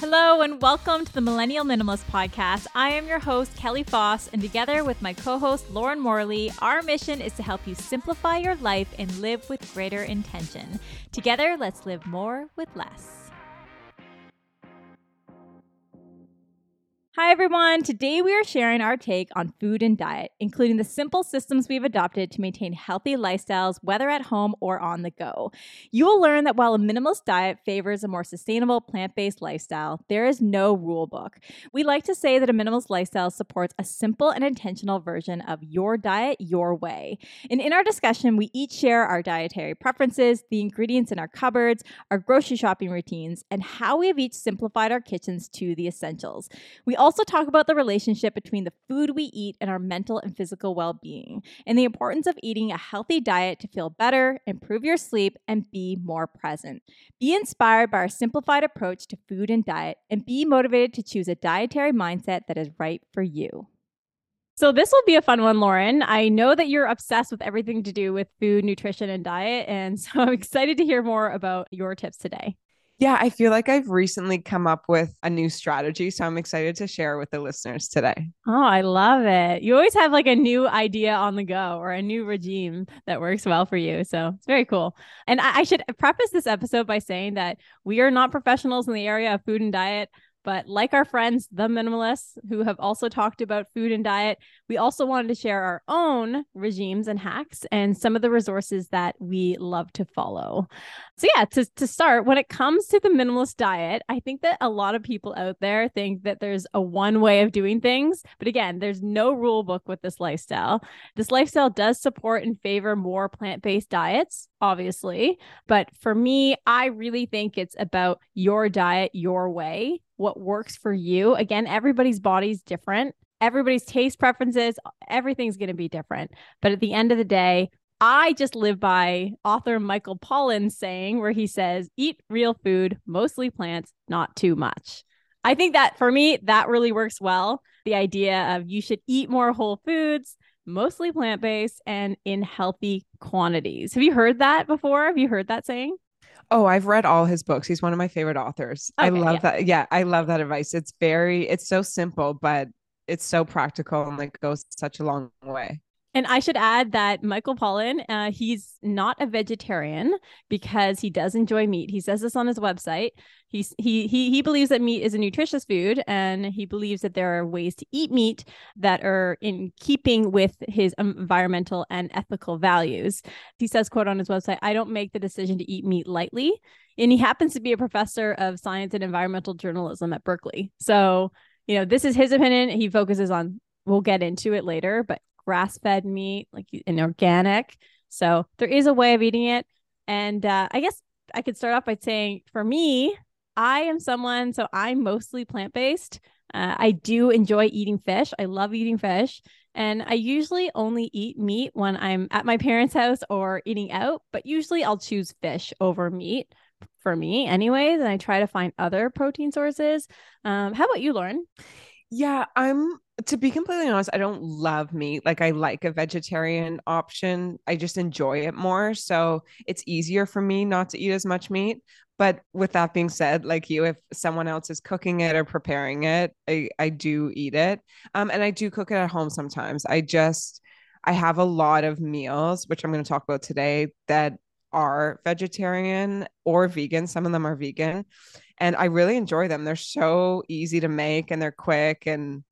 Hello, and welcome to the Millennial Minimalist Podcast. I am your host, Kelly Foss, and together with my co host, Lauren Morley, our mission is to help you simplify your life and live with greater intention. Together, let's live more with less. Hi, everyone. Today we are sharing our take on food and diet, including the simple systems we've adopted to maintain healthy lifestyles, whether at home or on the go. You will learn that while a minimalist diet favors a more sustainable plant based lifestyle, there is no rule book. We like to say that a minimalist lifestyle supports a simple and intentional version of your diet your way. And in our discussion, we each share our dietary preferences, the ingredients in our cupboards, our grocery shopping routines, and how we have each simplified our kitchens to the essentials. We also also talk about the relationship between the food we eat and our mental and physical well being, and the importance of eating a healthy diet to feel better, improve your sleep, and be more present. Be inspired by our simplified approach to food and diet, and be motivated to choose a dietary mindset that is right for you. So this will be a fun one, Lauren. I know that you're obsessed with everything to do with food, nutrition, and diet. And so I'm excited to hear more about your tips today. Yeah, I feel like I've recently come up with a new strategy. So I'm excited to share with the listeners today. Oh, I love it. You always have like a new idea on the go or a new regime that works well for you. So it's very cool. And I, I should preface this episode by saying that we are not professionals in the area of food and diet. But like our friends, the minimalists, who have also talked about food and diet, we also wanted to share our own regimes and hacks and some of the resources that we love to follow. So, yeah, to, to start, when it comes to the minimalist diet, I think that a lot of people out there think that there's a one way of doing things. But again, there's no rule book with this lifestyle. This lifestyle does support and favor more plant based diets, obviously. But for me, I really think it's about your diet, your way what works for you. Again, everybody's body's different. Everybody's taste preferences, everything's going to be different. But at the end of the day, I just live by author Michael Pollan's saying, where he says, eat real food, mostly plants, not too much. I think that for me, that really works well. The idea of you should eat more whole foods, mostly plant based, and in healthy quantities. Have you heard that before? Have you heard that saying? Oh, I've read all his books. He's one of my favorite authors. Okay, I love yeah. that. Yeah, I love that advice. It's very, it's so simple, but it's so practical and like goes such a long way. And I should add that Michael Pollan, uh, he's not a vegetarian because he does enjoy meat. He says this on his website. He's, he he he believes that meat is a nutritious food, and he believes that there are ways to eat meat that are in keeping with his environmental and ethical values. He says, "quote on his website: I don't make the decision to eat meat lightly." And he happens to be a professor of science and environmental journalism at Berkeley. So you know, this is his opinion. He focuses on we'll get into it later, but grass fed meat, like an organic. So there is a way of eating it. And uh, I guess I could start off by saying for me, I am someone, so I'm mostly plant based. Uh, I do enjoy eating fish. I love eating fish. And I usually only eat meat when I'm at my parents' house or eating out, but usually I'll choose fish over meat for me, anyways. And I try to find other protein sources. Um, how about you, Lauren? Yeah, I'm to be completely honest, I don't love meat. Like I like a vegetarian option. I just enjoy it more. So it's easier for me not to eat as much meat. But with that being said, like you, if someone else is cooking it or preparing it, I, I do eat it. Um, and I do cook it at home sometimes. I just I have a lot of meals, which I'm going to talk about today, that are vegetarian or vegan. Some of them are vegan. And I really enjoy them. They're so easy to make and they're quick and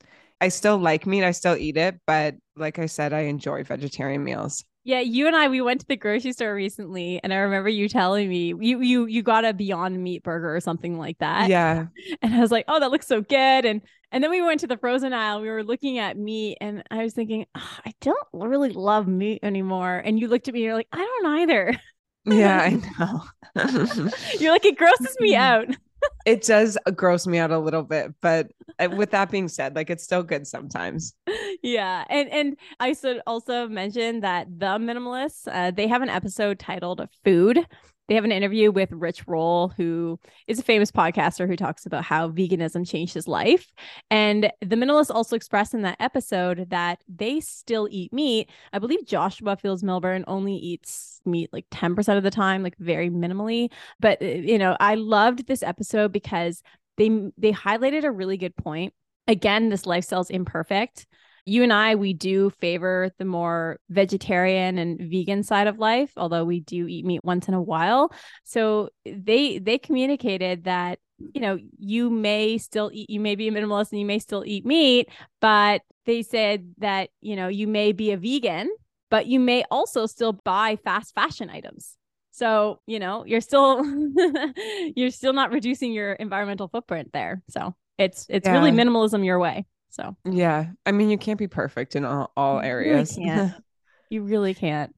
I still like meat. I still eat it, but like I said, I enjoy vegetarian meals. Yeah, you and I we went to the grocery store recently and I remember you telling me you you you got a beyond meat burger or something like that. Yeah. And I was like, "Oh, that looks so good." And and then we went to the frozen aisle. We were looking at meat and I was thinking, oh, "I don't really love meat anymore." And you looked at me and you're like, "I don't either." Yeah, I know. you're like it grosses me mm. out it does gross me out a little bit, but uh, with that being said, like it's still good sometimes. Yeah, and and I should also mention that the minimalists uh, they have an episode titled "Food." They have an interview with Rich Roll, who is a famous podcaster who talks about how veganism changed his life. And the minimalists also expressed in that episode that they still eat meat. I believe Joshua Fields Millburn only eats meat like 10% of the time, like very minimally. But, uh, you know, I loved this episode because they they highlighted a really good point. Again, this lifestyle is imperfect. You and I, we do favor the more vegetarian and vegan side of life, although we do eat meat once in a while. So they they communicated that you know you may still eat you may be a minimalist and you may still eat meat but they said that you know you may be a vegan but you may also still buy fast fashion items so, you know, you're still you're still not reducing your environmental footprint there. So, it's it's yeah. really minimalism your way. So, yeah. I mean, you can't be perfect in all, all areas. You really can't. you really can't.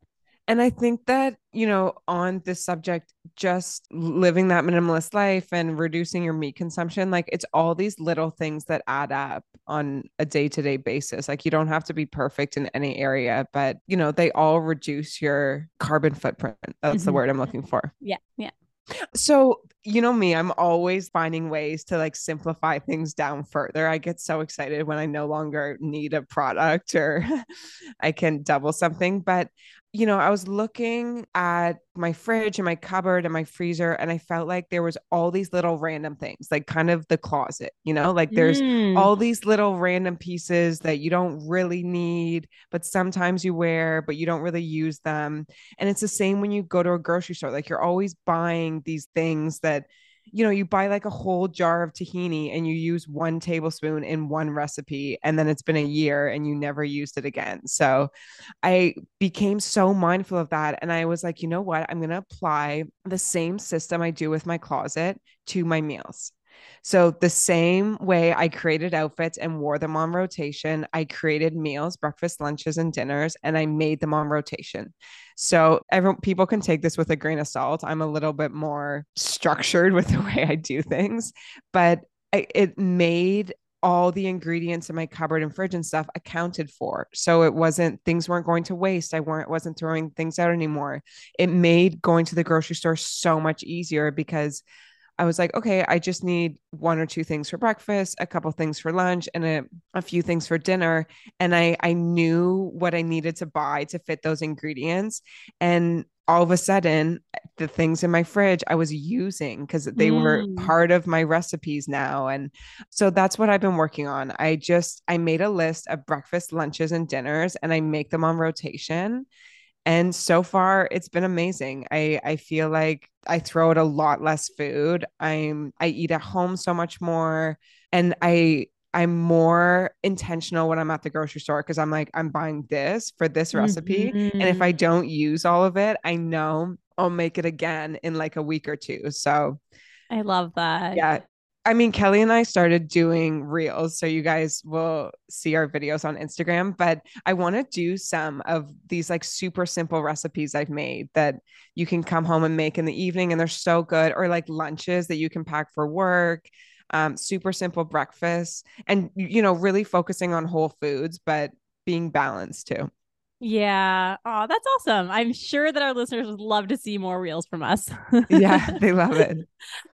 And I think that, you know, on this subject, just living that minimalist life and reducing your meat consumption, like it's all these little things that add up on a day to day basis. Like you don't have to be perfect in any area, but, you know, they all reduce your carbon footprint. That's mm-hmm. the word I'm looking for. Yeah. Yeah. So, you know me, I'm always finding ways to like simplify things down further. I get so excited when I no longer need a product or I can double something. But you know, I was looking at my fridge and my cupboard and my freezer, and I felt like there was all these little random things, like kind of the closet, you know, like there's mm. all these little random pieces that you don't really need, but sometimes you wear, but you don't really use them. And it's the same when you go to a grocery store, like you're always buying these things that you know, you buy like a whole jar of tahini and you use one tablespoon in one recipe, and then it's been a year and you never used it again. So I became so mindful of that. And I was like, you know what? I'm going to apply the same system I do with my closet to my meals. So, the same way I created outfits and wore them on rotation, I created meals, breakfast, lunches, and dinners, and I made them on rotation. So, everyone, people can take this with a grain of salt. I'm a little bit more structured with the way I do things, but I, it made all the ingredients in my cupboard and fridge and stuff accounted for. So it wasn't things weren't going to waste. I weren't wasn't throwing things out anymore. It made going to the grocery store so much easier because I was like, okay, I just need one or two things for breakfast, a couple things for lunch, and a, a few things for dinner. And I I knew what I needed to buy to fit those ingredients. And all of a sudden, the things in my fridge I was using because they mm. were part of my recipes now. And so that's what I've been working on. I just I made a list of breakfast, lunches, and dinners, and I make them on rotation and so far it's been amazing i i feel like i throw out a lot less food i'm i eat at home so much more and i i'm more intentional when i'm at the grocery store because i'm like i'm buying this for this recipe mm-hmm. and if i mm-hmm. don't use all of it i know i'll make it again in like a week or two so I love that. Yeah. I mean, Kelly and I started doing reels, so you guys will see our videos on Instagram. But I want to do some of these like super simple recipes I've made that you can come home and make in the evening, and they're so good, or like lunches that you can pack for work. Um, super simple breakfast, and you know, really focusing on whole foods, but being balanced too. Yeah. Oh, that's awesome. I'm sure that our listeners would love to see more reels from us. yeah, they love it.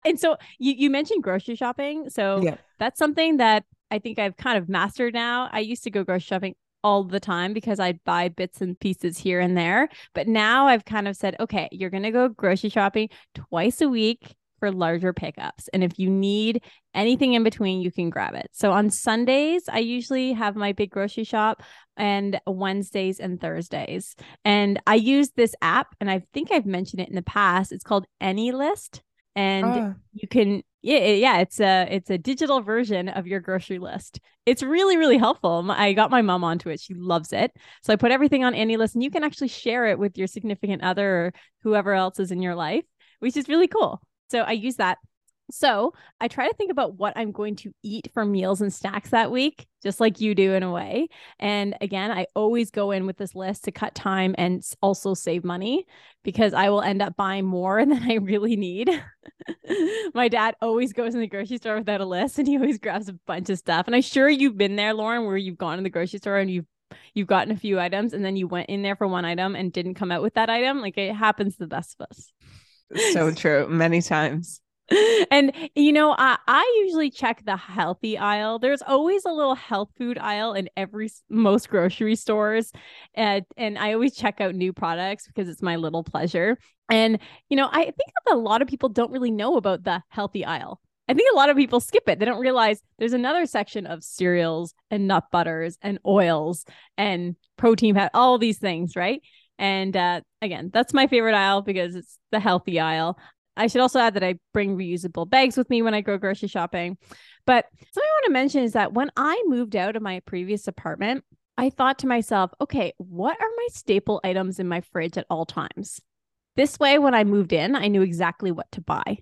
And so you, you mentioned grocery shopping. So yeah. that's something that I think I've kind of mastered now. I used to go grocery shopping all the time because I'd buy bits and pieces here and there. But now I've kind of said, okay, you're going to go grocery shopping twice a week for larger pickups. And if you need anything in between, you can grab it. So on Sundays, I usually have my big grocery shop and Wednesdays and Thursdays. And I use this app, and I think I've mentioned it in the past. It's called AnyList. And oh. you can yeah yeah it's a it's a digital version of your grocery list it's really really helpful i got my mom onto it she loves it so i put everything on AnyList and you can actually share it with your significant other or whoever else is in your life which is really cool so I use that. So I try to think about what I'm going to eat for meals and snacks that week, just like you do in a way. And again, I always go in with this list to cut time and also save money because I will end up buying more than I really need. My dad always goes in the grocery store without a list and he always grabs a bunch of stuff. And I'm sure you've been there, Lauren, where you've gone to the grocery store and you've you've gotten a few items and then you went in there for one item and didn't come out with that item. Like it happens to the best of us so true. Many times. And you know I, I usually check the healthy aisle. There's always a little health food aisle in every most grocery stores and, and i always check out new products because it's my little pleasure. And you know i think that a lot of people don't really know about the healthy aisle. I think a lot of people skip it. They don't realize there's another section of cereals and nut butters and oils and protein fat, all these things, right? And uh, again, that's my favorite aisle because it's the healthy aisle. I should also add that I bring reusable bags with me when I go grocery shopping. But something I want to mention is that when I moved out of my previous apartment, I thought to myself, okay, what are my staple items in my fridge at all times? This way, when I moved in, I knew exactly what to buy.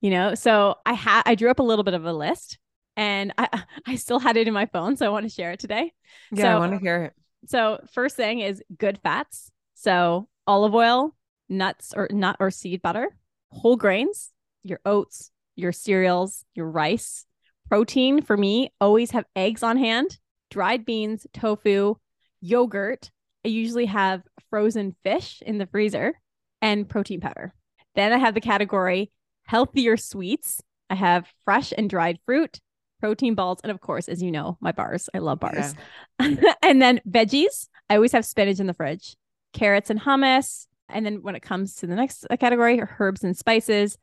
You know, so I had I drew up a little bit of a list, and I I still had it in my phone, so I want to share it today. Yeah, so, I want to hear it. So first thing is good fats. So olive oil, nuts or nut or seed butter, whole grains, your oats, your cereals, your rice. Protein for me, always have eggs on hand, dried beans, tofu, yogurt. I usually have frozen fish in the freezer and protein powder. Then I have the category healthier sweets. I have fresh and dried fruit, protein balls, and of course, as you know, my bars. I love bars. Yeah. and then veggies. I always have spinach in the fridge, carrots and hummus. And then when it comes to the next category, herbs and spices.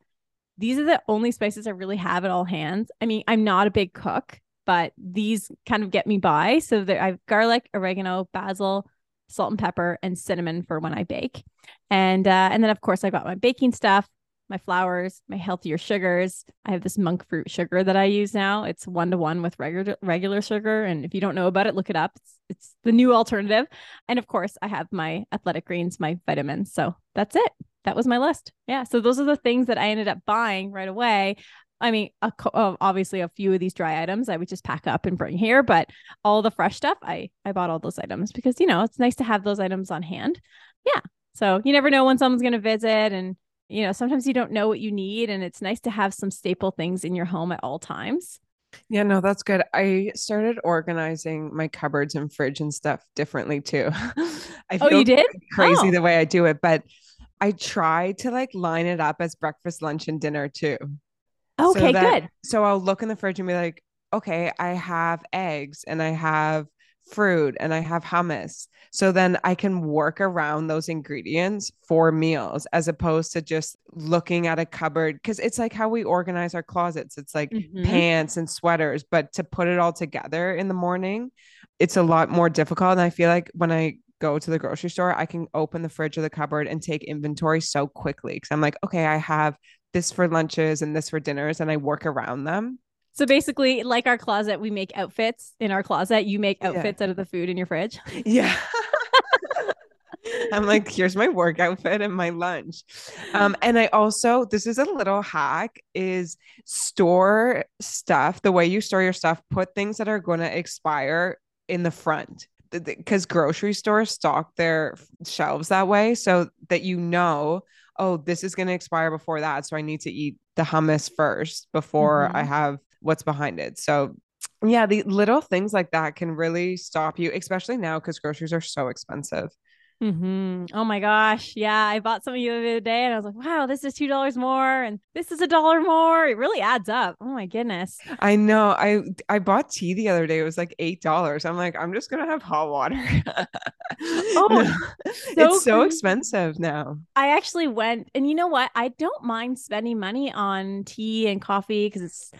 These are the only spices I really have at all hands. I mean, I'm not a big cook, but these kind of get me by. So I have garlic, oregano, basil, salt and pepper, and cinnamon for when I bake. And uh, and then of course I've got my baking stuff, my flours, my healthier sugars. I have this monk fruit sugar that I use now. It's one to one with regular regular sugar, and if you don't know about it, look it up. It's, it's the new alternative. And of course, I have my athletic greens, my vitamins. So that's it. That was my list. Yeah. So those are the things that I ended up buying right away. I mean, a, uh, obviously, a few of these dry items I would just pack up and bring here, but all the fresh stuff, I I bought all those items because you know it's nice to have those items on hand. Yeah. So you never know when someone's going to visit, and you know sometimes you don't know what you need, and it's nice to have some staple things in your home at all times. Yeah, no, that's good. I started organizing my cupboards and fridge and stuff differently too. I feel oh, you did crazy oh. the way I do it, but I try to like line it up as breakfast, lunch, and dinner too. Okay, so that, good. So I'll look in the fridge and be like, okay, I have eggs and I have fruit and I have hummus. So then I can work around those ingredients for meals as opposed to just looking at a cupboard. Cause it's like how we organize our closets. It's like mm-hmm. pants and sweaters, but to put it all together in the morning, it's a lot more difficult. And I feel like when I go to the grocery store, I can open the fridge or the cupboard and take inventory so quickly. Cause I'm like, okay, I have this for lunches and this for dinners, and I work around them. So basically, like our closet, we make outfits in our closet. You make outfits yeah. out of the food in your fridge. Yeah. I'm like, here's my work outfit and my lunch. Um, and I also, this is a little hack, is store stuff the way you store your stuff, put things that are going to expire in the front because grocery stores stock their shelves that way so that you know oh, this is going to expire before that. So I need to eat the hummus first before mm-hmm. I have what's behind it. So yeah, the little things like that can really stop you, especially now because groceries are so expensive. Mm-hmm. Oh my gosh. Yeah. I bought some of you the other day and I was like, wow, this is $2 more and this is a dollar more. It really adds up. Oh my goodness. I know. I I bought tea the other day. It was like $8. I'm like, I'm just going to have hot water. oh, so it's so expensive now. I actually went and you know what? I don't mind spending money on tea and coffee because it's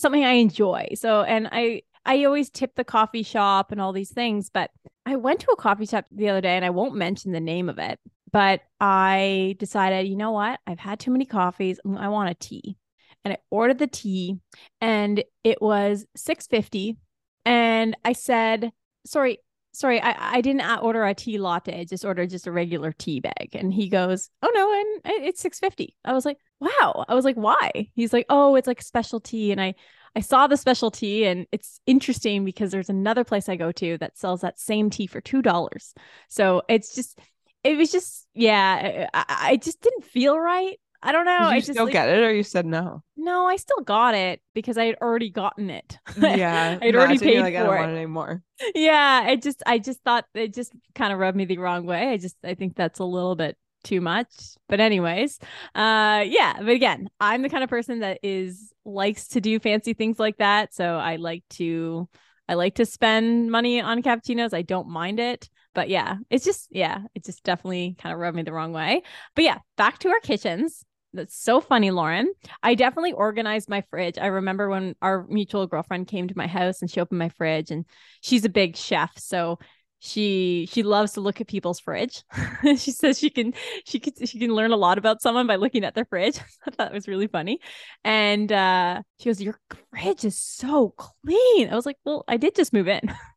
something I enjoy. So and I I always tip the coffee shop and all these things, but I went to a coffee shop the other day and I won't mention the name of it, but I decided, you know what? I've had too many coffees. Mm, I want a tea. And I ordered the tea and it was 650 and I said, "Sorry, sorry, I, I didn't order a tea latte. I just ordered just a regular tea bag." And he goes, "Oh no, and it's 650." I was like, "Wow." I was like, "Why?" He's like, "Oh, it's like specialty and I I saw the specialty and it's interesting because there's another place I go to that sells that same tea for $2. So it's just, it was just, yeah, I, I just didn't feel right. I don't know. Did you I just still like, get it or you said no? No, I still got it because I had already gotten it. Yeah. I'd already paid like, for I don't it. want it anymore. Yeah. I just, I just thought it just kind of rubbed me the wrong way. I just, I think that's a little bit too much. But anyways, uh yeah, but again, I'm the kind of person that is likes to do fancy things like that. So I like to I like to spend money on cappuccinos. I don't mind it. But yeah, it's just yeah, it just definitely kind of rubbed me the wrong way. But yeah, back to our kitchens. That's so funny, Lauren. I definitely organized my fridge. I remember when our mutual girlfriend came to my house and she opened my fridge and she's a big chef. So she she loves to look at people's fridge. she says she can she can she can learn a lot about someone by looking at their fridge. I thought that was really funny. And uh she goes, Your fridge is so clean. I was like, Well, I did just move in.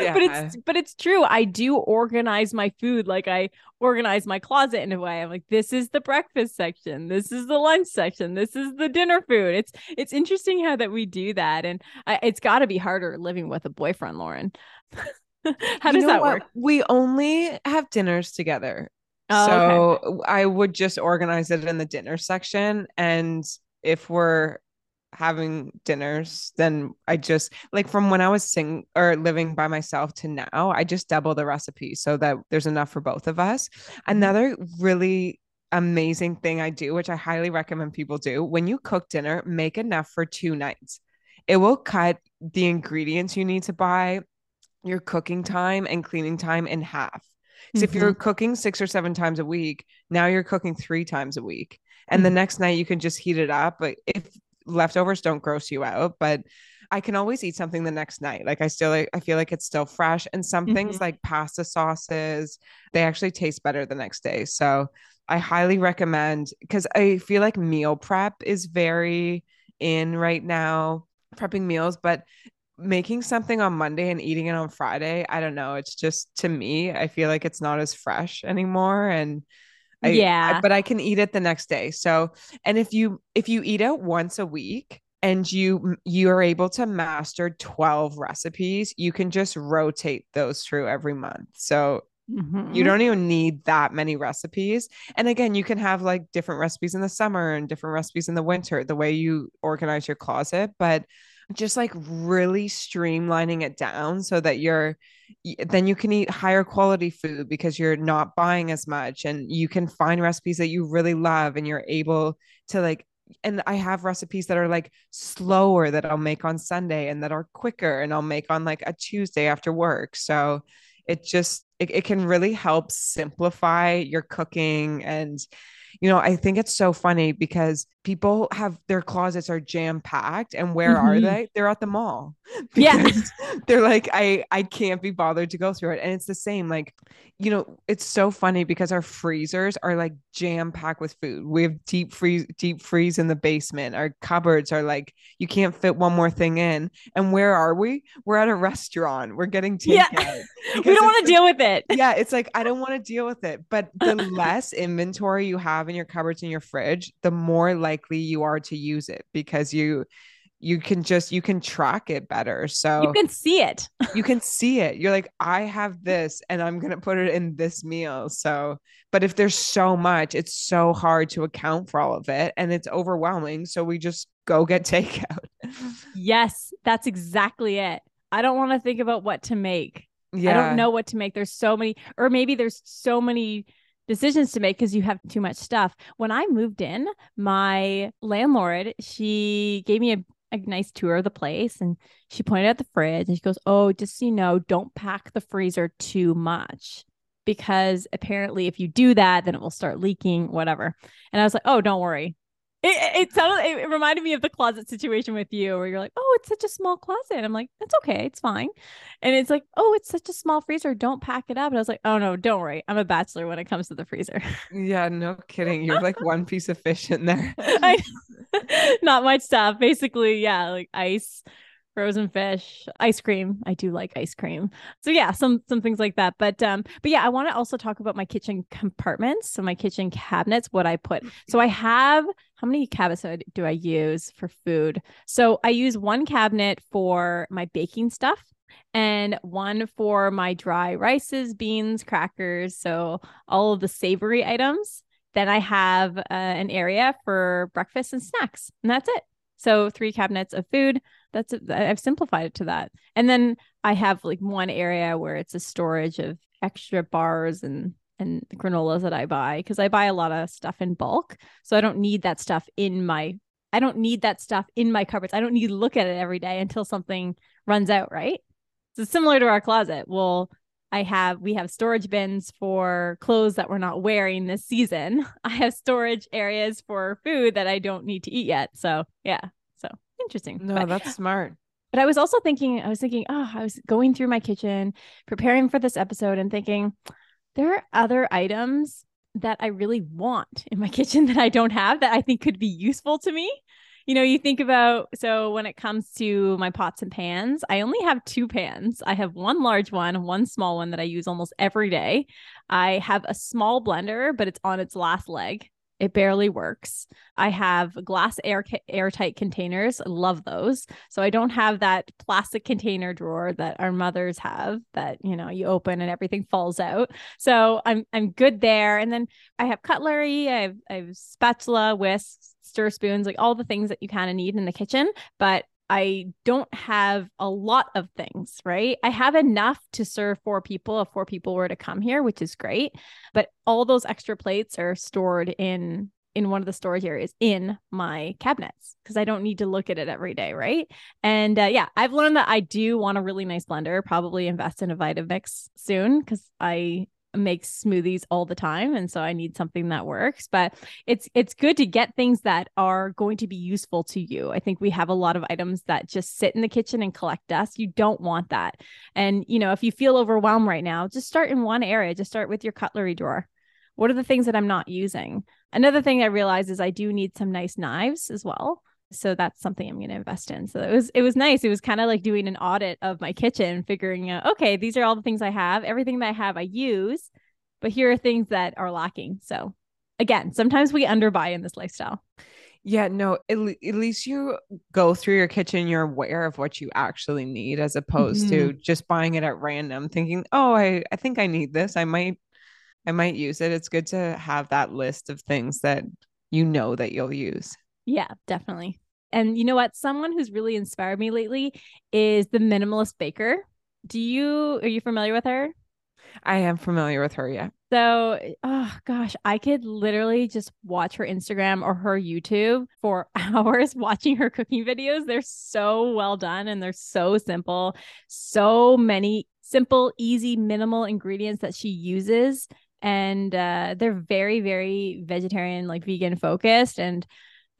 yeah. but it's but it's true. I do organize my food like I organize my closet in a way. I'm like, this is the breakfast section, this is the lunch section, this is the dinner food. It's it's interesting how that we do that, and I, it's got to be harder living with a boyfriend, Lauren. how does that what? work? We only have dinners together. Oh, so okay. I would just organize it in the dinner section. And if we're having dinners then i just like from when i was sing or living by myself to now i just double the recipe so that there's enough for both of us mm-hmm. another really amazing thing i do which i highly recommend people do when you cook dinner make enough for two nights it will cut the ingredients you need to buy your cooking time and cleaning time in half so mm-hmm. if you're mm-hmm. cooking six or seven times a week now you're cooking three times a week and mm-hmm. the next night you can just heat it up but if leftovers don't gross you out, but I can always eat something the next night. Like I still like, I feel like it's still fresh. And some mm-hmm. things like pasta sauces, they actually taste better the next day. So I highly recommend because I feel like meal prep is very in right now, prepping meals, but making something on Monday and eating it on Friday, I don't know. It's just to me, I feel like it's not as fresh anymore. And I, yeah. I, but I can eat it the next day. So, and if you if you eat out once a week and you you are able to master 12 recipes, you can just rotate those through every month. So, Mm-hmm. You don't even need that many recipes. And again, you can have like different recipes in the summer and different recipes in the winter, the way you organize your closet. But just like really streamlining it down so that you're then you can eat higher quality food because you're not buying as much and you can find recipes that you really love and you're able to like and I have recipes that are like slower that I'll make on Sunday and that are quicker and I'll make on like a Tuesday after work. So it just it, it can really help simplify your cooking and you know, I think it's so funny because people have their closets are jam packed and where mm-hmm. are they? They're at the mall. yeah. they're like I I can't be bothered to go through it. And it's the same like, you know, it's so funny because our freezers are like jam packed with food. We have deep freeze deep freeze in the basement. Our cupboards are like you can't fit one more thing in. And where are we? We're at a restaurant. We're getting takeout. Yeah. we don't want to deal with it. Yeah, it's like I don't want to deal with it. But the less inventory you have in your cupboards in your fridge, the more likely you are to use it because you you can just you can track it better. So you can see it. you can see it. You're like i have this and i'm going to put it in this meal. So but if there's so much it's so hard to account for all of it and it's overwhelming. So we just go get takeout. Yes that's exactly it. I don't want to think about what to make. Yeah. i don't know what to make. There's so many or maybe there's so many decisions to make because you have too much stuff. When I moved in, my landlord, she gave me a, a nice tour of the place and she pointed at the fridge and she goes, Oh, just so you know, don't pack the freezer too much because apparently if you do that, then it will start leaking, whatever. And I was like, Oh, don't worry. It, it sounded it reminded me of the closet situation with you where you're like oh it's such a small closet. I'm like it's okay it's fine. And it's like oh it's such a small freezer don't pack it up. And i was like oh no don't worry i'm a bachelor when it comes to the freezer. Yeah no kidding you're like one piece of fish in there. I, not much stuff basically yeah like ice frozen fish, ice cream. I do like ice cream. So yeah, some some things like that. But um, but yeah, I want to also talk about my kitchen compartments. So my kitchen cabinets, what I put. So I have how many cabinets do I use for food? So I use one cabinet for my baking stuff and one for my dry rices, beans, crackers. So all of the savory items. Then I have uh, an area for breakfast and snacks, and that's it. So three cabinets of food. That's. I've simplified it to that. And then I have like one area where it's a storage of extra bars and and granolas that I buy because I buy a lot of stuff in bulk. So I don't need that stuff in my I don't need that stuff in my cupboards. I don't need to look at it every day until something runs out, right? So similar to our closet. We'll I have we have storage bins for clothes that we're not wearing this season. I have storage areas for food that I don't need to eat yet. So yeah, interesting. No, but, that's smart. But I was also thinking, I was thinking, oh, I was going through my kitchen, preparing for this episode, and thinking there are other items that I really want in my kitchen that I don't have that I think could be useful to me you know, you think about so when it comes to my pots and pans, I only have two pans. I have one large one, one small one that I use almost every day. I have a small blender, but it's on its last leg. It barely works. I have glass air airtight containers. I love those. So I don't have that plastic container drawer that our mothers have that, you know, you open and everything falls out. So I'm I'm good there. And then I have cutlery, I have I have spatula, whisks, stir spoons, like all the things that you kind of need in the kitchen, but I don't have a lot of things, right? I have enough to serve four people if four people were to come here, which is great. But all those extra plates are stored in in one of the storage areas in my cabinets because I don't need to look at it every day, right? And uh, yeah, I've learned that I do want a really nice blender. Probably invest in a Vitamix soon because I makes smoothies all the time and so I need something that works but it's it's good to get things that are going to be useful to you. I think we have a lot of items that just sit in the kitchen and collect dust. You don't want that. And you know, if you feel overwhelmed right now, just start in one area. Just start with your cutlery drawer. What are the things that I'm not using? Another thing I realize is I do need some nice knives as well so that's something i'm going to invest in. So it was it was nice. It was kind of like doing an audit of my kitchen figuring out okay these are all the things i have everything that i have i use but here are things that are lacking. So again sometimes we underbuy in this lifestyle. Yeah no at, le- at least you go through your kitchen you're aware of what you actually need as opposed mm-hmm. to just buying it at random thinking oh i i think i need this. I might i might use it. It's good to have that list of things that you know that you'll use. Yeah, definitely. And you know what? Someone who's really inspired me lately is the minimalist baker. Do you are you familiar with her? I am familiar with her, yeah. So, oh gosh, I could literally just watch her Instagram or her YouTube for hours watching her cooking videos. They're so well done and they're so simple. So many simple, easy, minimal ingredients that she uses. And uh, they're very, very vegetarian, like vegan focused. And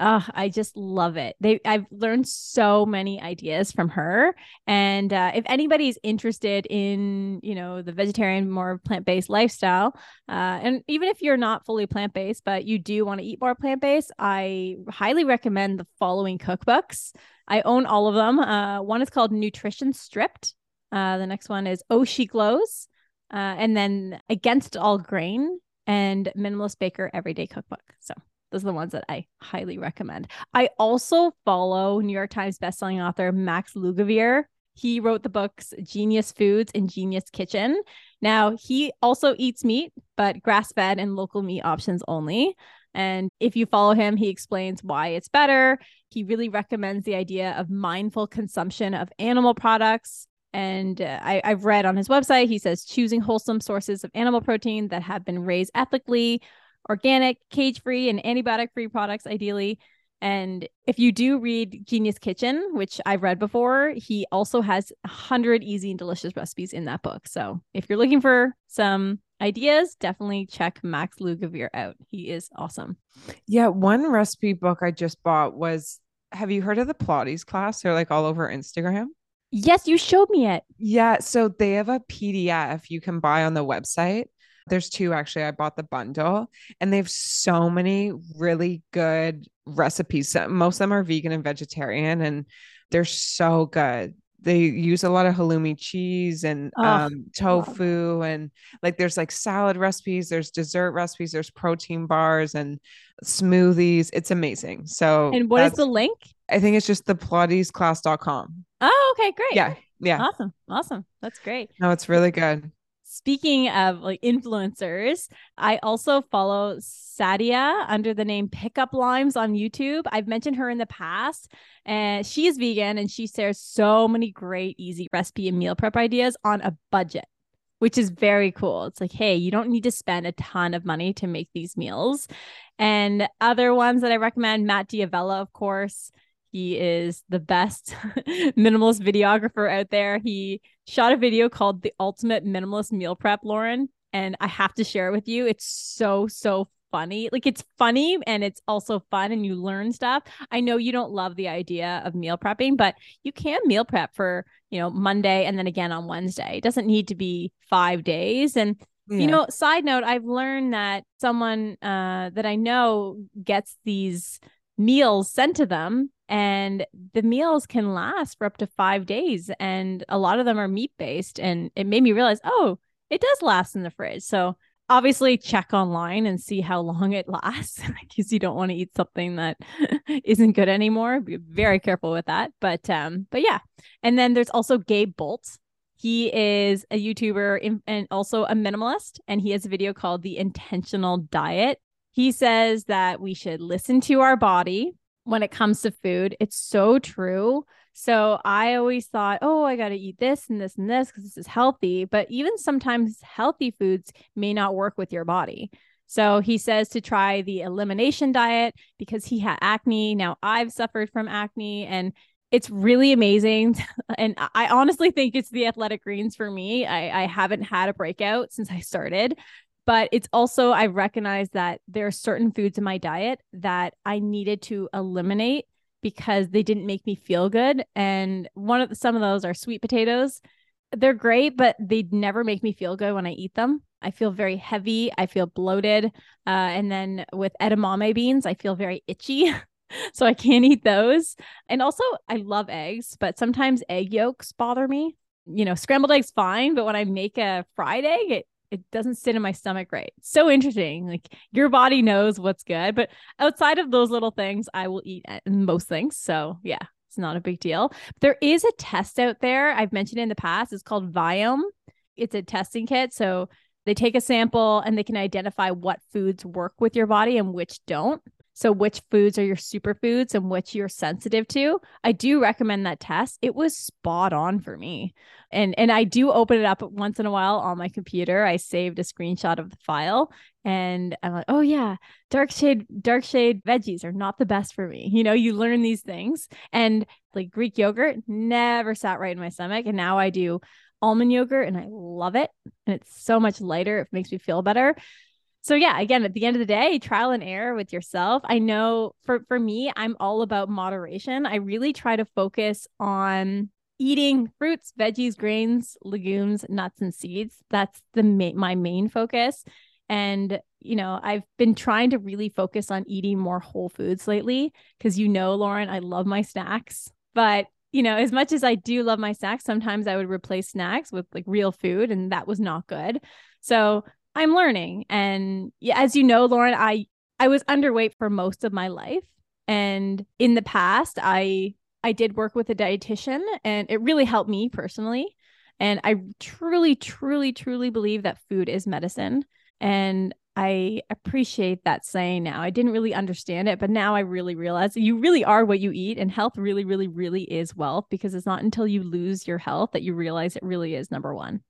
Oh, I just love it. They I've learned so many ideas from her. And uh, if anybody's interested in, you know, the vegetarian, more plant-based lifestyle, uh, and even if you're not fully plant-based, but you do want to eat more plant-based, I highly recommend the following cookbooks. I own all of them. Uh, one is called Nutrition Stripped. Uh, the next one is Oh She Glows. Uh, and then Against All Grain and Minimalist Baker Everyday Cookbook. So those are the ones that I highly recommend. I also follow New York Times bestselling author Max Lugavere. He wrote the books Genius Foods and Genius Kitchen. Now, he also eats meat, but grass fed and local meat options only. And if you follow him, he explains why it's better. He really recommends the idea of mindful consumption of animal products. And uh, I, I've read on his website, he says choosing wholesome sources of animal protein that have been raised ethically organic, cage free, and antibiotic free products, ideally. And if you do read Genius Kitchen, which I've read before, he also has 100 easy and delicious recipes in that book. So if you're looking for some ideas, definitely check Max Lugavere out. He is awesome. Yeah. One recipe book I just bought was Have you heard of the Pilates class? They're like all over Instagram. Yes, you showed me it. Yeah. So they have a PDF you can buy on the website there's two actually. I bought the bundle and they have so many really good recipes. Most of them are vegan and vegetarian and they're so good. They use a lot of halloumi cheese and oh, um, tofu wow. and like there's like salad recipes, there's dessert recipes, there's protein bars and smoothies. It's amazing. So And what is the link? I think it's just the pilatesclass.com. Oh, okay, great. Yeah. Yeah. Awesome. Awesome. That's great. No, it's really good. Speaking of like influencers, I also follow Sadia under the name Pickup Limes on YouTube. I've mentioned her in the past, and she is vegan and she shares so many great, easy recipe and meal prep ideas on a budget, which is very cool. It's like, hey, you don't need to spend a ton of money to make these meals. And other ones that I recommend Matt Diavella, of course He is the best minimalist videographer out there. He shot a video called The Ultimate Minimalist Meal Prep, Lauren, and I have to share it with you. It's so, so funny. Like it's funny and it's also fun and you learn stuff. I know you don't love the idea of meal prepping, but you can meal prep for, you know, Monday and then again on Wednesday. It doesn't need to be 5 days and yeah. you know, side note, I've learned that someone uh that I know gets these meals sent to them and the meals can last for up to 5 days and a lot of them are meat based and it made me realize, "Oh, it does last in the fridge." So obviously check online and see how long it lasts because you don't want to eat something that isn't good anymore. Be very careful with that. But um but yeah. And then there's also Gabe Bult. He is a youtuber and also a minimalist and he has a video called the intentional diet. He says that we should listen to our body when it comes to food it's so true so I always thought, oh, I got to eat this and this and this because this is healthy. But even sometimes healthy foods may not work with your body. So he says to try the elimination diet because he had acne. Now I've suffered from acne and it's really amazing. and I honestly think it's the athletic greens for me. I, I haven't had a breakout since I started. But it's also, I recognize that there are certain foods in my diet that I needed to eliminate because they didn't make me feel good. And one of the, some of those are sweet potatoes. They're great, but they never make me feel good when I eat them. I feel very heavy. I feel bloated. Uh, and then with edamame beans, I feel very itchy. so I can't eat those. And also, I love eggs, but sometimes egg yolks bother me. You know, scrambled eggs fine, but when I make a fried egg, it it doesn't sit in my stomach right. So interesting. Like your body knows what's good, but outside of those little things, I will eat most things. So yeah, it's not a big deal. There is a test out there I've mentioned in the past. It's called Viome. It's a testing kit. So they take a sample and they can identify what foods work with your body and which don't. So, which foods are your superfoods and which you're sensitive to? I do recommend that test. It was spot on for me. And and I do open it up once in a while on my computer. I saved a screenshot of the file and I'm like, "Oh yeah, dark shade dark shade veggies are not the best for me." You know, you learn these things. And like Greek yogurt never sat right in my stomach and now I do almond yogurt and I love it. And it's so much lighter. It makes me feel better so yeah again at the end of the day trial and error with yourself. I know for for me i'm all about moderation. I really try to focus on eating fruits veggies grains legumes nuts and seeds. That's the ma- my main focus. And you know i've been trying to really focus on eating more whole foods lately because you know lauren i love my snacks. But you know as much as i do love my snacks sometimes i would replace snacks with like real food and that was not good. So I'm learning. And as you know, Lauren, I I was underweight for most of my life. And in the past, I I did work with a dietitian and it really helped me personally. And I truly, truly, truly believe that food is medicine. And I appreciate that saying now. I didn't really understand it, but now I really realize you really are what you eat, and health really, really, really is wealth because it's not until you lose your health that you realize it really is number one.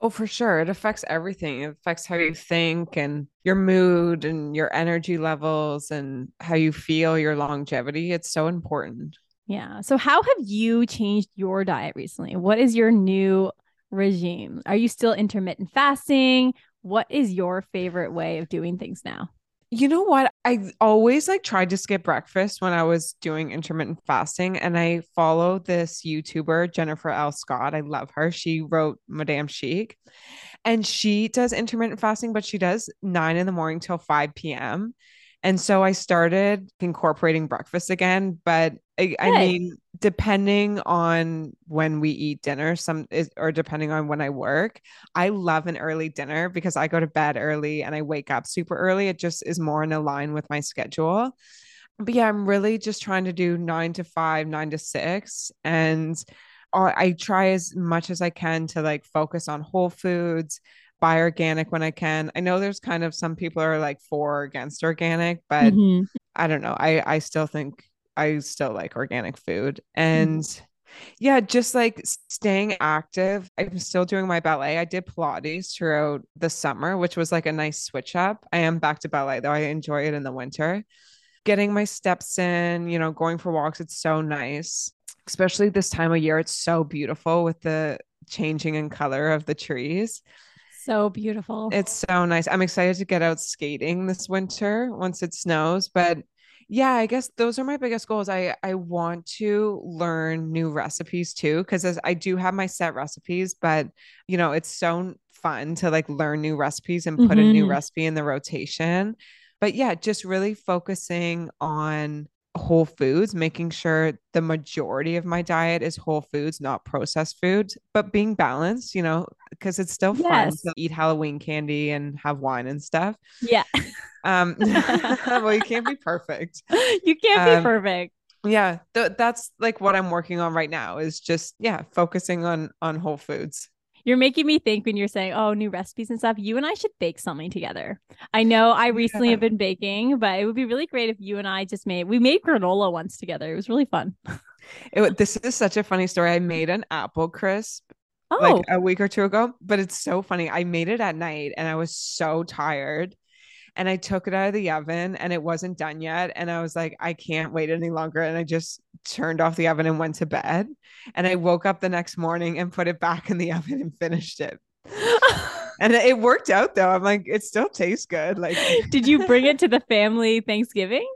Oh, for sure. It affects everything. It affects how you think and your mood and your energy levels and how you feel, your longevity. It's so important. Yeah. So, how have you changed your diet recently? What is your new regime? Are you still intermittent fasting? What is your favorite way of doing things now? You know what? I always like tried to skip breakfast when I was doing intermittent fasting. And I follow this YouTuber, Jennifer L. Scott. I love her. She wrote Madame Chic and she does intermittent fasting, but she does nine in the morning till 5 p.m. And so I started incorporating breakfast again. But I, I mean, depending on when we eat dinner, some is, or depending on when I work, I love an early dinner because I go to bed early and I wake up super early. It just is more in a line with my schedule. But yeah, I'm really just trying to do nine to five, nine to six. And I try as much as I can to like focus on whole foods, buy organic when I can. I know there's kind of some people are like for or against organic, but mm-hmm. I don't know. I I still think I still like organic food. And mm-hmm. yeah, just like staying active. I'm still doing my ballet. I did Pilates throughout the summer, which was like a nice switch up. I am back to ballet though. I enjoy it in the winter. getting my steps in, you know, going for walks. It's so nice, especially this time of year. It's so beautiful with the changing in color of the trees. So beautiful. It's so nice. I'm excited to get out skating this winter once it snows, but yeah, I guess those are my biggest goals. I I want to learn new recipes too because as I do have my set recipes, but you know, it's so fun to like learn new recipes and put mm-hmm. a new mm-hmm. recipe in the rotation. But yeah, just really focusing on whole foods, making sure the majority of my diet is whole foods, not processed foods, but being balanced, you know, because it's still yes. fun to eat Halloween candy and have wine and stuff. Yeah. Um, well, you can't be perfect. You can't um, be perfect. Yeah, th- that's like what I'm working on right now is just yeah, focusing on on whole foods. You're making me think when you're saying, "Oh, new recipes and stuff." You and I should bake something together. I know I recently yeah. have been baking, but it would be really great if you and I just made. We made granola once together. It was really fun. It, this is such a funny story. I made an apple crisp oh. like a week or two ago, but it's so funny. I made it at night and I was so tired and I took it out of the oven and it wasn't done yet. And I was like, I can't wait any longer. And I just turned off the oven and went to bed. And I woke up the next morning and put it back in the oven and finished it. and it worked out though. I'm like, it still tastes good. Like, did you bring it to the family Thanksgiving?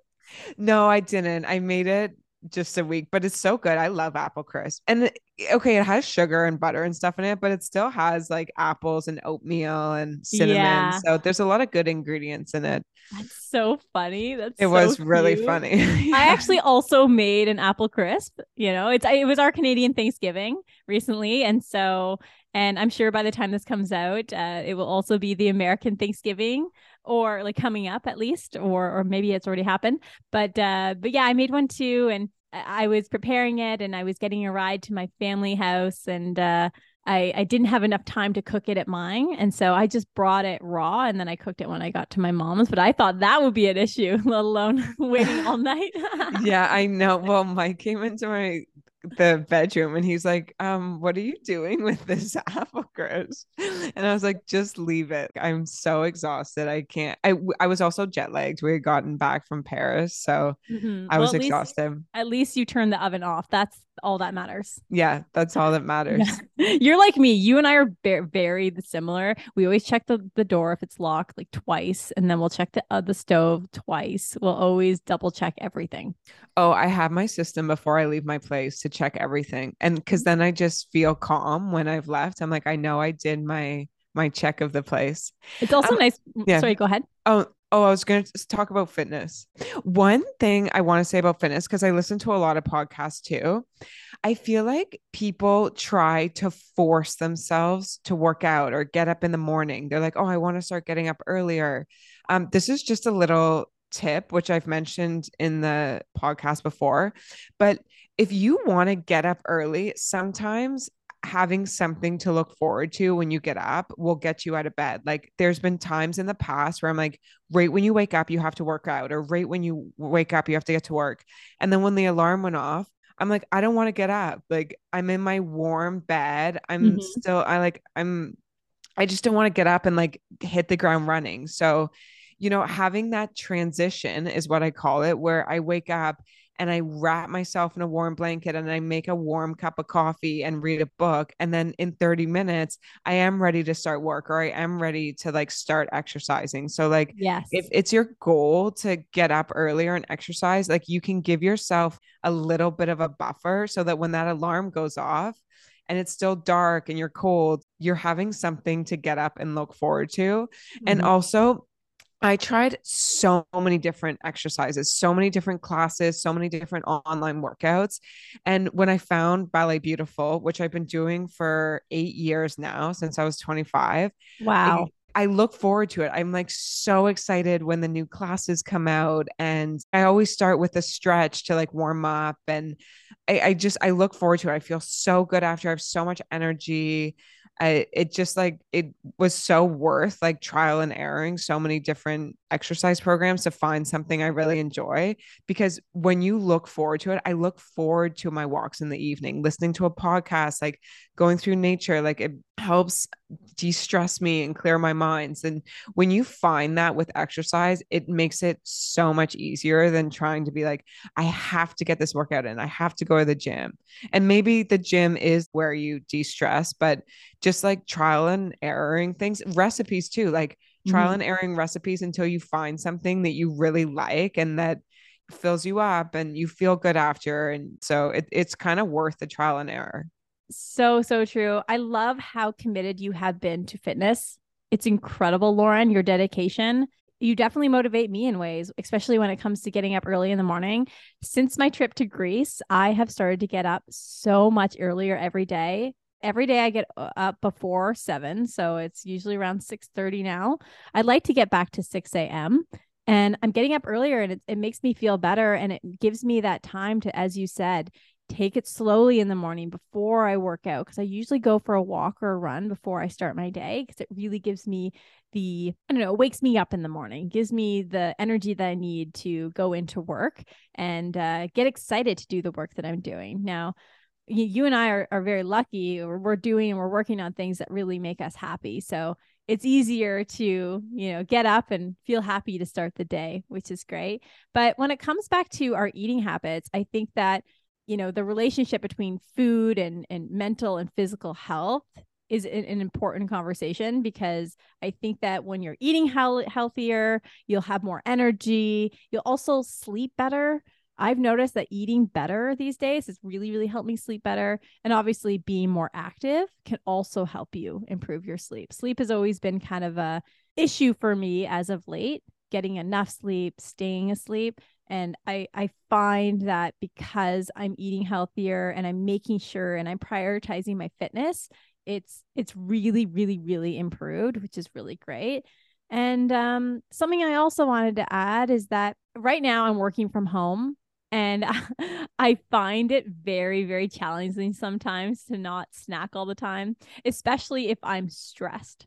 No, I didn't. I made it just a week, but it's so good. I love apple crisp. And okay, it has sugar and butter and stuff in it, but it still has like apples and oatmeal and cinnamon. Yeah. So there's a lot of good ingredients in it. That's so funny. That's it so was really funny. yeah. I actually also made an apple crisp. You know, it's it was our Canadian Thanksgiving recently, and so and I'm sure by the time this comes out, uh, it will also be the American Thanksgiving or like coming up at least, or or maybe it's already happened. But uh, but yeah, I made one too, and I was preparing it, and I was getting a ride to my family house, and uh, I I didn't have enough time to cook it at mine, and so I just brought it raw, and then I cooked it when I got to my mom's. But I thought that would be an issue, let alone waiting all night. yeah, I know. Well, Mike came into my the bedroom and he's like, um, what are you doing with this apple crisp? And I was like, just leave it. I'm so exhausted. I can't. I I was also jet lagged. We had gotten back from Paris, so mm-hmm. I was well, at exhausted. Least, at least you turned the oven off. That's all that matters. Yeah, that's all that matters. You're like me. You and I are very similar. We always check the, the door if it's locked like twice, and then we'll check the uh, the stove twice. We'll always double check everything. Oh, I have my system before I leave my place to check everything, and because then I just feel calm when I've left. I'm like, I know I did my my check of the place. It's also um, nice. Yeah. Sorry, go ahead. Oh, Oh, I was going to talk about fitness. One thing I want to say about fitness, because I listen to a lot of podcasts too, I feel like people try to force themselves to work out or get up in the morning. They're like, oh, I want to start getting up earlier. Um, this is just a little tip, which I've mentioned in the podcast before. But if you want to get up early, sometimes having something to look forward to when you get up will get you out of bed. Like there's been times in the past where I'm like, right when you wake up, you have to work out, or right when you wake up, you have to get to work. And then when the alarm went off, I'm like, I don't want to get up. Like I'm in my warm bed. I'm mm-hmm. still, I like, I'm, I just don't want to get up and like hit the ground running. So, you know, having that transition is what I call it, where I wake up and I wrap myself in a warm blanket and I make a warm cup of coffee and read a book. And then in 30 minutes, I am ready to start work or I am ready to like start exercising. So, like, yes, if it's your goal to get up earlier and exercise, like you can give yourself a little bit of a buffer so that when that alarm goes off, and it's still dark and you're cold, you're having something to get up and look forward to. Mm-hmm. And also, I tried so many different exercises, so many different classes, so many different online workouts. And when I found Ballet Beautiful, which I've been doing for eight years now since I was 25. Wow. I, I look forward to it. I'm like so excited when the new classes come out. And I always start with a stretch to like warm up. And I, I just, I look forward to it. I feel so good after I have so much energy. I, it just like it was so worth like trial and erroring so many different exercise programs to find something I really enjoy because when you look forward to it I look forward to my walks in the evening listening to a podcast like going through nature like it helps de-stress me and clear my minds and when you find that with exercise it makes it so much easier than trying to be like i have to get this workout in. I have to go to the gym. And maybe the gym is where you de-stress but just like trial and erroring things recipes too like trial mm-hmm. and erroring recipes until you find something that you really like and that fills you up and you feel good after and so it, it's kind of worth the trial and error so, so true. I love how committed you have been to fitness. It's incredible, Lauren, your dedication. You definitely motivate me in ways, especially when it comes to getting up early in the morning. Since my trip to Greece, I have started to get up so much earlier every day. Every day I get uh, up before seven, so it's usually around six thirty now. I'd like to get back to six a.m and I'm getting up earlier and it, it makes me feel better and it gives me that time to, as you said, take it slowly in the morning before I work out because I usually go for a walk or a run before I start my day because it really gives me the I don't know, wakes me up in the morning, gives me the energy that I need to go into work and uh, get excited to do the work that I'm doing. Now, you, and I are, are very lucky, we're doing and we're working on things that really make us happy. So it's easier to you know get up and feel happy to start the day which is great but when it comes back to our eating habits i think that you know the relationship between food and and mental and physical health is an, an important conversation because I think that when you're eating he- healthier, you'll have more energy. You'll also sleep better. I've noticed that eating better these days has really, really helped me sleep better. And obviously, being more active can also help you improve your sleep. Sleep has always been kind of a issue for me as of late, getting enough sleep, staying asleep and i i find that because i'm eating healthier and i'm making sure and i'm prioritizing my fitness it's it's really really really improved which is really great and um, something i also wanted to add is that right now i'm working from home and I find it very, very challenging sometimes to not snack all the time, especially if I'm stressed.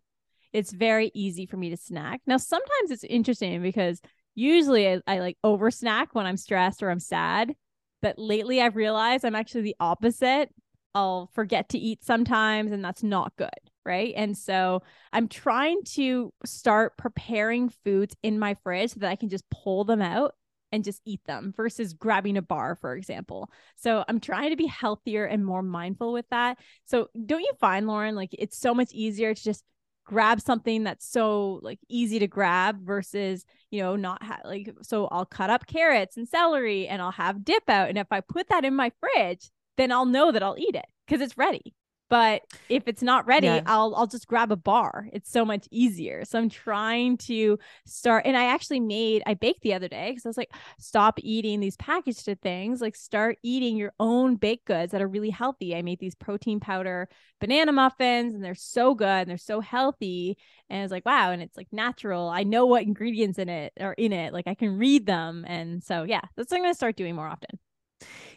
It's very easy for me to snack. Now, sometimes it's interesting because usually I, I like over snack when I'm stressed or I'm sad. But lately I've realized I'm actually the opposite. I'll forget to eat sometimes, and that's not good. Right. And so I'm trying to start preparing foods in my fridge so that I can just pull them out and just eat them versus grabbing a bar, for example. So I'm trying to be healthier and more mindful with that. So don't you find, Lauren, like it's so much easier to just grab something that's so like easy to grab versus you know not ha- like so I'll cut up carrots and celery and I'll have dip out and if I put that in my fridge then I'll know that I'll eat it because it's ready but if it's not ready yeah. i'll i'll just grab a bar. It's so much easier. So i'm trying to start and i actually made i baked the other day because i was like stop eating these packaged things. Like start eating your own baked goods that are really healthy. I made these protein powder banana muffins and they're so good and they're so healthy and it's like wow and it's like natural. I know what ingredients in it are in it. Like i can read them. And so yeah that's what i'm going to start doing more often.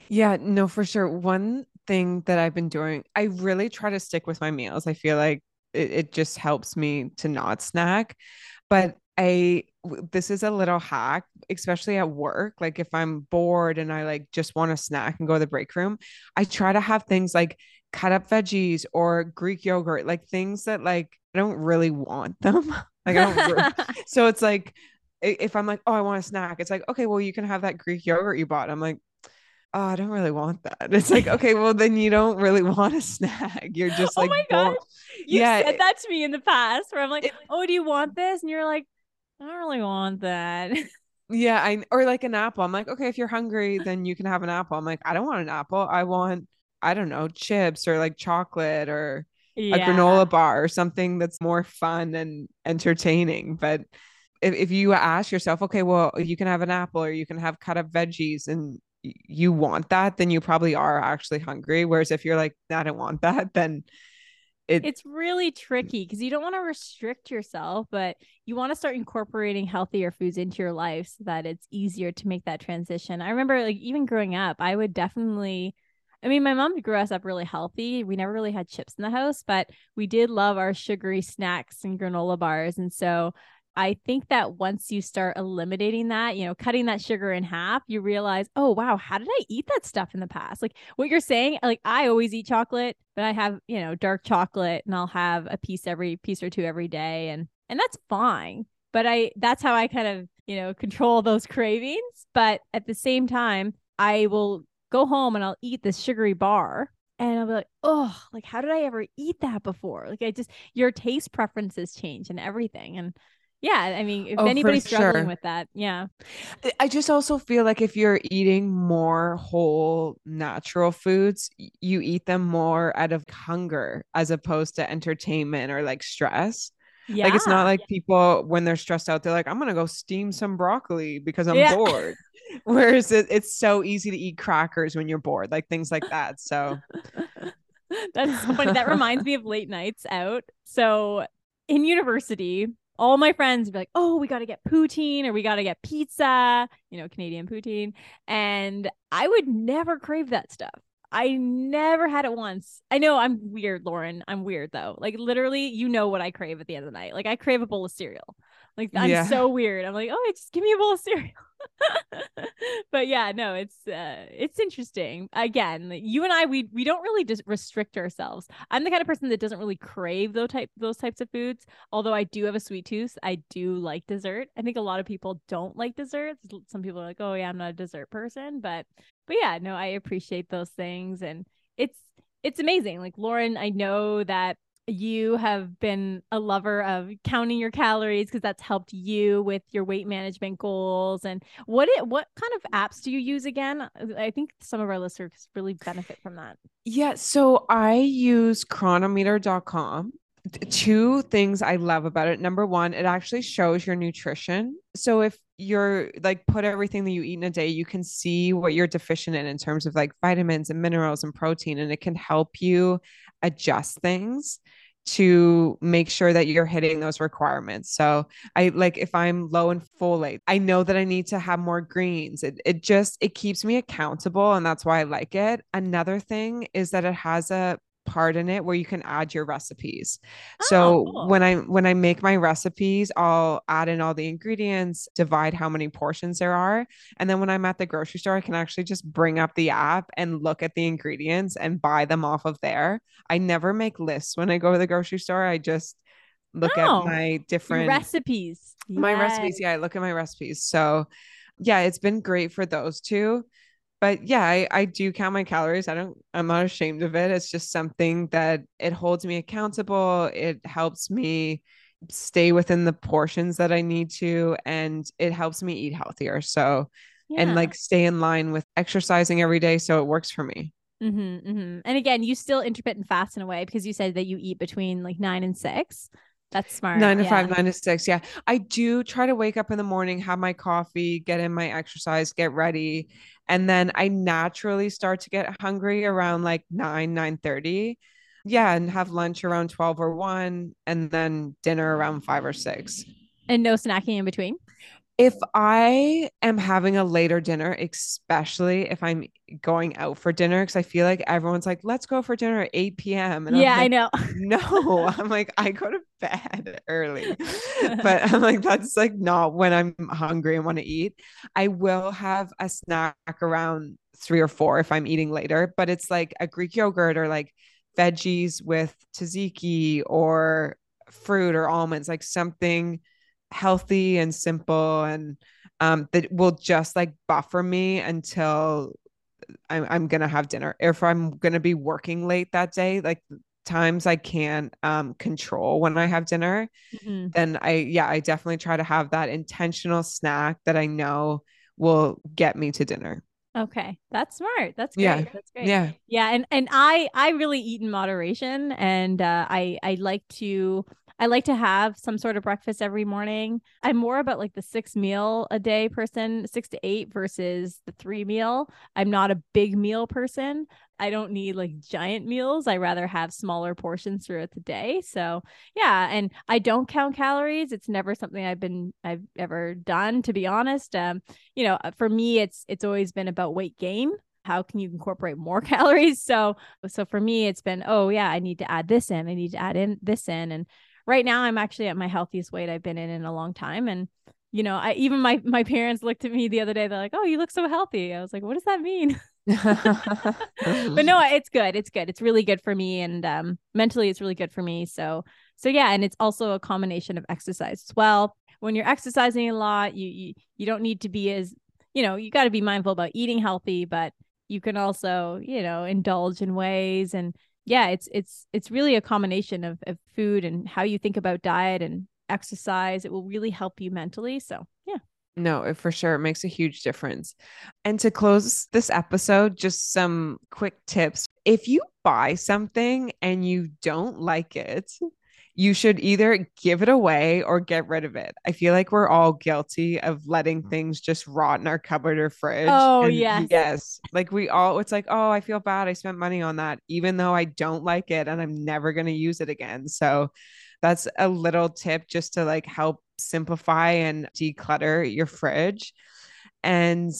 Yeah, no, for sure. One thing that I've been doing. I really try to stick with my meals. I feel like it, it just helps me to not snack. But I this is a little hack, especially at work. Like if I'm bored and I like just want to snack and go to the break room, I try to have things like cut up veggies or Greek yogurt, like things that like I don't really want them. like I don't so it's like if I'm like, oh, I want a snack, it's like, okay, well, you can have that Greek yogurt you bought. I'm like, oh, I don't really want that. It's like, okay, well, then you don't really want a snack. You're just oh like, oh my gosh, you yeah, said that to me in the past where I'm like, it, oh, do you want this? And you're like, I don't really want that. Yeah, I or like an apple. I'm like, okay, if you're hungry, then you can have an apple. I'm like, I don't want an apple. I want, I don't know, chips or like chocolate or yeah. a granola bar or something that's more fun and entertaining. But if, if you ask yourself, okay, well, you can have an apple or you can have cut up veggies and you want that, then you probably are actually hungry. Whereas if you're like, I don't want that, then it, it's really tricky because you don't want to restrict yourself, but you want to start incorporating healthier foods into your life so that it's easier to make that transition. I remember like even growing up, I would definitely I mean, my mom grew us up really healthy. We never really had chips in the house, but we did love our sugary snacks and granola bars. And so I think that once you start eliminating that, you know, cutting that sugar in half, you realize, oh, wow, how did I eat that stuff in the past? Like what you're saying, like I always eat chocolate, but I have, you know, dark chocolate and I'll have a piece every piece or two every day. And, and that's fine. But I, that's how I kind of, you know, control those cravings. But at the same time, I will go home and I'll eat this sugary bar and I'll be like, oh, like how did I ever eat that before? Like I just your taste preferences change and everything. And yeah, I mean, if Oh, anybody's struggling sure. with that, yeah. I just also feel like if you're eating more whole natural foods, you eat them more out of hunger as opposed to entertainment or like stress. yeah. Like it's not like people when they're stressed out, they're like, I'm gonna go steam some broccoli because I'm Yeah. bored. Whereas it, it's so easy to eat crackers when you're bored, like things like that. So That's funny. That reminds me of late nights out. So in university, all my friends would be like, oh, we got to get poutine or we got to get pizza, you know, Canadian poutine. And I would never crave that stuff. I never had it once. I know I'm weird, Lauren. I'm weird though. Like literally, you know what I crave at the end of the night. Like I crave a bowl of cereal. Like I'm Yeah. so weird. I'm like, oh, just give me a bowl of cereal. but yeah, no, it's uh it's interesting. Again, you and I we we don't really just restrict ourselves. I'm the kind of person that doesn't really crave those type those types of foods. Although I do have a sweet tooth, I do like dessert. I think a lot of people don't like desserts. Some people are like, "Oh yeah, I'm not a dessert person," but but yeah, no, I appreciate those things and it's it's amazing. Like Lauren, I know that you have been a lover of counting your calories because that's helped you with your weight management goals and what it what kind of apps do you use again uh, i think some of our listeners really benefit from that Yeah, so I use cronometer.com. Two things I love about it. Number one, it actually shows your nutrition. So if you're like put everything that you eat in a day, you can see what you're deficient in in terms of like vitamins and minerals and protein, and it can help you adjust things to make sure that you're hitting those requirements. So I like if I'm low in folate, I know that I need to have more greens. It it just it keeps me accountable and that's why I like it. Another thing is that it has a part in it where you can add your recipes. So oh cool when I when I make my recipes, I'll add in all the ingredients, divide how many portions there are, and then when I'm at the grocery store, I can actually just bring up the app and look at the ingredients and buy them off of there. I never make lists when I go to the grocery store. I just look at Oh, my different recipes my Yes. recipes. Yeah, I look at my recipes. So yeah, it's been great for those two. But yeah, I, I do count my calories. I don't, I'm not ashamed of it. It's just something that it holds me accountable. It helps me stay within the portions that I need to, and it helps me eat healthier. So, and like stay in line with exercising every day. So it works for me. Mhm, mhm. And again, you still intermittent fast in a way because you said that you eat between like nine and six. That's smart. Nine to yeah. five, nine to six. Yeah. I do try to wake up in the morning, have my coffee, get in my exercise, get ready. And then I naturally start to get hungry around like nine, nine thirty. Yeah. And have lunch around 12 or one, and then dinner around five or six. And no snacking in between. If I am having a later dinner, especially if I'm going out for dinner, because I feel like everyone's like, let's go for dinner at 8 p.m. And yeah, I'm I know. no, I'm like, I go to bed early, but I'm like, that's like not when I'm hungry and want to eat. I will have a snack around three or four if I'm eating later, but it's like a Greek yogurt or like veggies with tzatziki or fruit or almonds, like something healthy and simple and um that will just like buffer me until I'm, I'm gonna have dinner. If I'm gonna be working late that day, like times I can't um control when I have dinner, Mhm. then I yeah, I definitely try to have that intentional snack that I know will get me to dinner. Okay, that's smart. That's great. Yeah. That's great. Yeah. Yeah, and and I I really eat in moderation, and uh, I I like to I like to have some sort of breakfast every morning. I'm more about like the six meal a day person, six to eight versus the three meal. I'm not a big meal person. I don't need like giant meals. I rather have smaller portions throughout the day. So yeah, and I don't count calories. It's never something I've been I've ever done, to be honest. Um, you know, for me, it's it's always been about weight gain how can you incorporate more calories so so for me it's been oh yeah i need to add this in i need to add in this in and right now I'm actually at my healthiest weight I've been in in a long time. And, you know, I even my, my parents looked at me the other day. They're like, oh, you look so healthy. I was like, what does that mean? but no, it's good. It's good. It's really good for me. And um, mentally, it's really good for me. So, so yeah. And it's also a combination of exercise as well. When you're exercising a lot, you, you, you don't need to be as, you know, you got to be mindful about eating healthy, but you can also, you know, indulge in ways and yeah, it's it's it's really a combination of, of food and how you think about diet and exercise. It will really help you mentally. So yeah. No, for sure. It makes a huge difference. And to close this episode, just some quick tips. If you buy something and you don't like it, you should either give it away or get rid of it. I feel like we're all guilty of letting mm-hmm. things just rot in our cupboard or fridge. Oh, and yes. Yes. Like we all, it's like, oh, I feel bad. I spent money on that, even though I don't like it and I'm never going to use it again. So that's a little tip just to like help simplify and declutter your fridge. And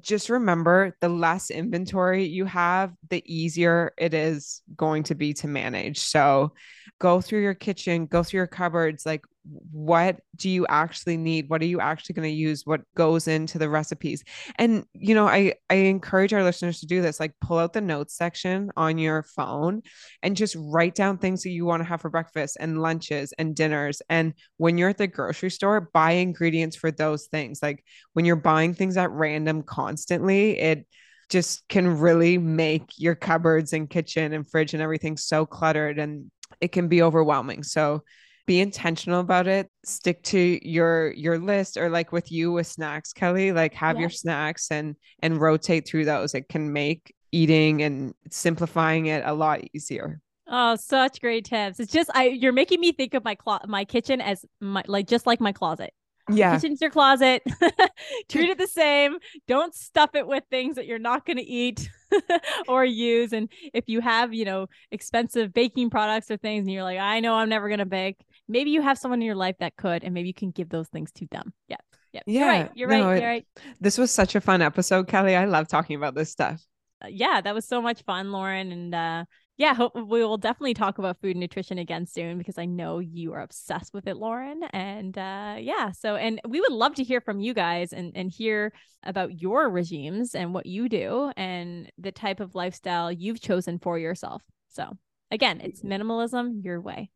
just remember the less inventory you have, the easier it is going to be to manage. So go through your kitchen, go through your cupboards, like what do you actually need? What are you actually going to use? What goes into the recipes? And you know i i encourage our listeners to do this like pull out the notes section on your phone and just write down things that you want to have for breakfast and lunches and dinners. And when you're at the grocery store buy ingredients for those things. Like when you're buying things at random constantly it just can really make your cupboards and kitchen and fridge and everything so cluttered and it can be overwhelming. So be intentional about it stick to your your list or like with you with snacks kelly like have your snacks and and rotate through those it can make eating and simplifying it a lot easier Oh, such great tips. It's just I you're making me think of my clo- my kitchen as my like just like my closet. Yeah. Kitchen's your closet. Treat it the same. Don't stuff it with things that you're not going to eat or use. And if you have, you know, expensive baking products or things and you're like, I know I'm never going to bake, maybe you have someone in your life that could, and maybe you can give those things to them. Yeah. Yeah. Yeah. You're right. You're, no, right. You're right. This was such a fun episode, Kelly. I love talking about this stuff. Uh, yeah, that was so much fun, Lauren. And uh, yeah, hope we will definitely talk about food and nutrition again soon because I know you are obsessed with it, Lauren. And uh, yeah, so and we would love to hear from you guys and and hear about your regimes and what you do and the type of lifestyle you've chosen for yourself. So again, it's minimalism your way.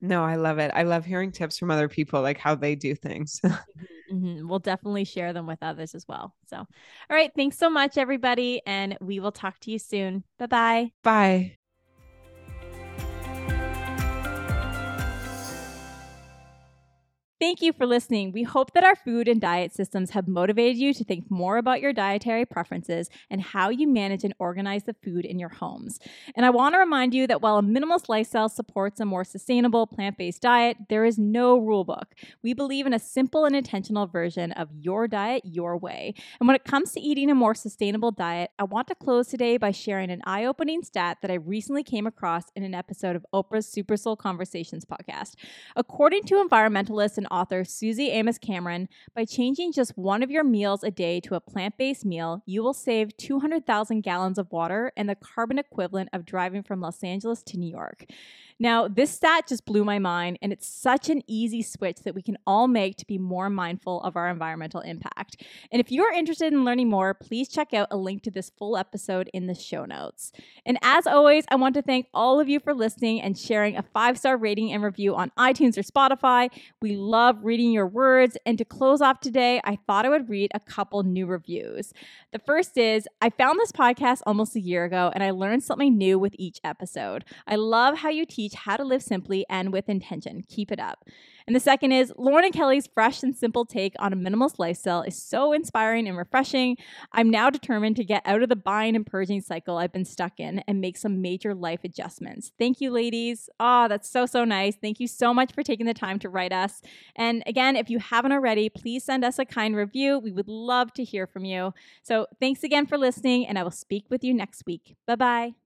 No, I love it. I love hearing tips from other people, like how they do things. mm-hmm, mm-hmm. We'll definitely share them with others as well. So, all right. Thanks so much, everybody. And we will talk to you soon. Bye-bye. Bye. Thank you for listening. We hope that our food and diet systems have motivated you to think more about your dietary preferences and how you manage and organize the food in your homes. And I want to remind you that while a minimalist lifestyle supports a more sustainable plant based diet, there is no rule book. We believe in a simple and intentional version of your diet your way. And when it comes to eating a more sustainable diet, I want to close today by sharing an eye opening stat that I recently came across in an episode of Oprah's Super Soul Conversations podcast. According to environmentalists and and author Suzy Amis Cameron, by changing just one of your meals a day to a plant based meal, you will save 200,000 gallons of water and the carbon equivalent of driving from Los Angeles to New York. Now, this stat just blew my mind, and it's such an easy switch that we can all make to be more mindful of our environmental impact. And if you're interested in learning more, please check out a link to this full episode in the show notes. And as always, I want to thank all of you for listening and sharing a five star rating and review on iTunes or Spotify. We love reading your words. And to close off today, I thought I would read a couple new reviews. The first is I found this podcast almost a year ago, and I learned something new with each episode. I love how you teach teach how to live simply and with intention. Keep it up. And the second is Lauren Kelly's fresh and simple take on a minimalist lifestyle is so inspiring and refreshing. I'm now determined to get out of the buying and purging cycle I've been stuck in and make some major life adjustments. Thank you, ladies. Oh, that's so, so nice. Thank you so much for taking the time to write us. And again, if you haven't already, please send us a kind review. We would love to hear from you. So thanks again for listening, and I will speak with you next week. Bye bye.